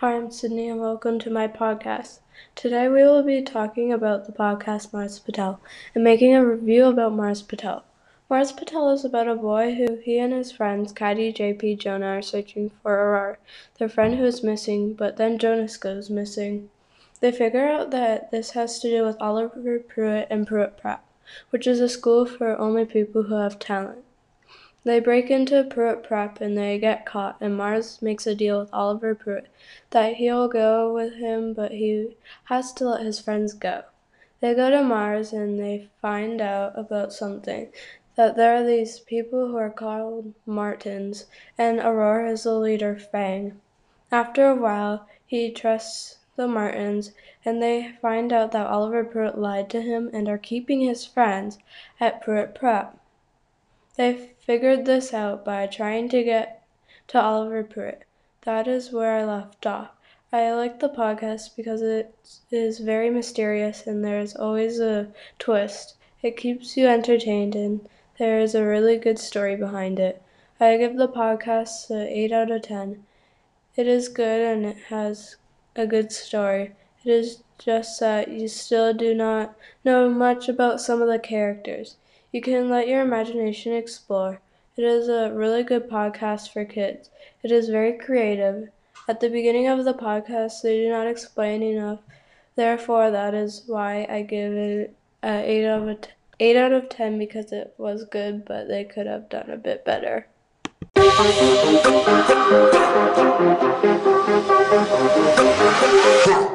Hi, I'm Sydney, and welcome to my podcast. Today we will be talking about the podcast Mars Patel and making a review about Mars Patel. Mars Patel is about a boy who he and his friends, Caddie, JP, Jonah, are searching for Aurora, their friend who is missing, but then Jonas goes missing. They figure out that this has to do with Oliver Pruitt and Pruitt Prep, which is a school for only people who have talent. They break into Pruitt Prep and they get caught, and Mars makes a deal with Oliver Pruitt that he'll go with him, but he has to let his friends go. They go to Mars and they find out about something that there are these people who are called Martins, and Aurora is the leader, Fang. After a while, he trusts the Martins, and they find out that Oliver Pruitt lied to him and are keeping his friends at Pruitt Prep. They figured this out by trying to get to Oliver Pruitt. That is where I left off. I like the podcast because it is very mysterious and there is always a twist. It keeps you entertained and there is a really good story behind it. I give the podcast an 8 out of 10. It is good and it has a good story. It is just that you still do not know much about some of the characters. You can let your imagination explore. It is a really good podcast for kids. It is very creative. At the beginning of the podcast, they do not explain enough. Therefore, that is why I give it an 8 out of 8 out of 10 because it was good, but they could have done a bit better.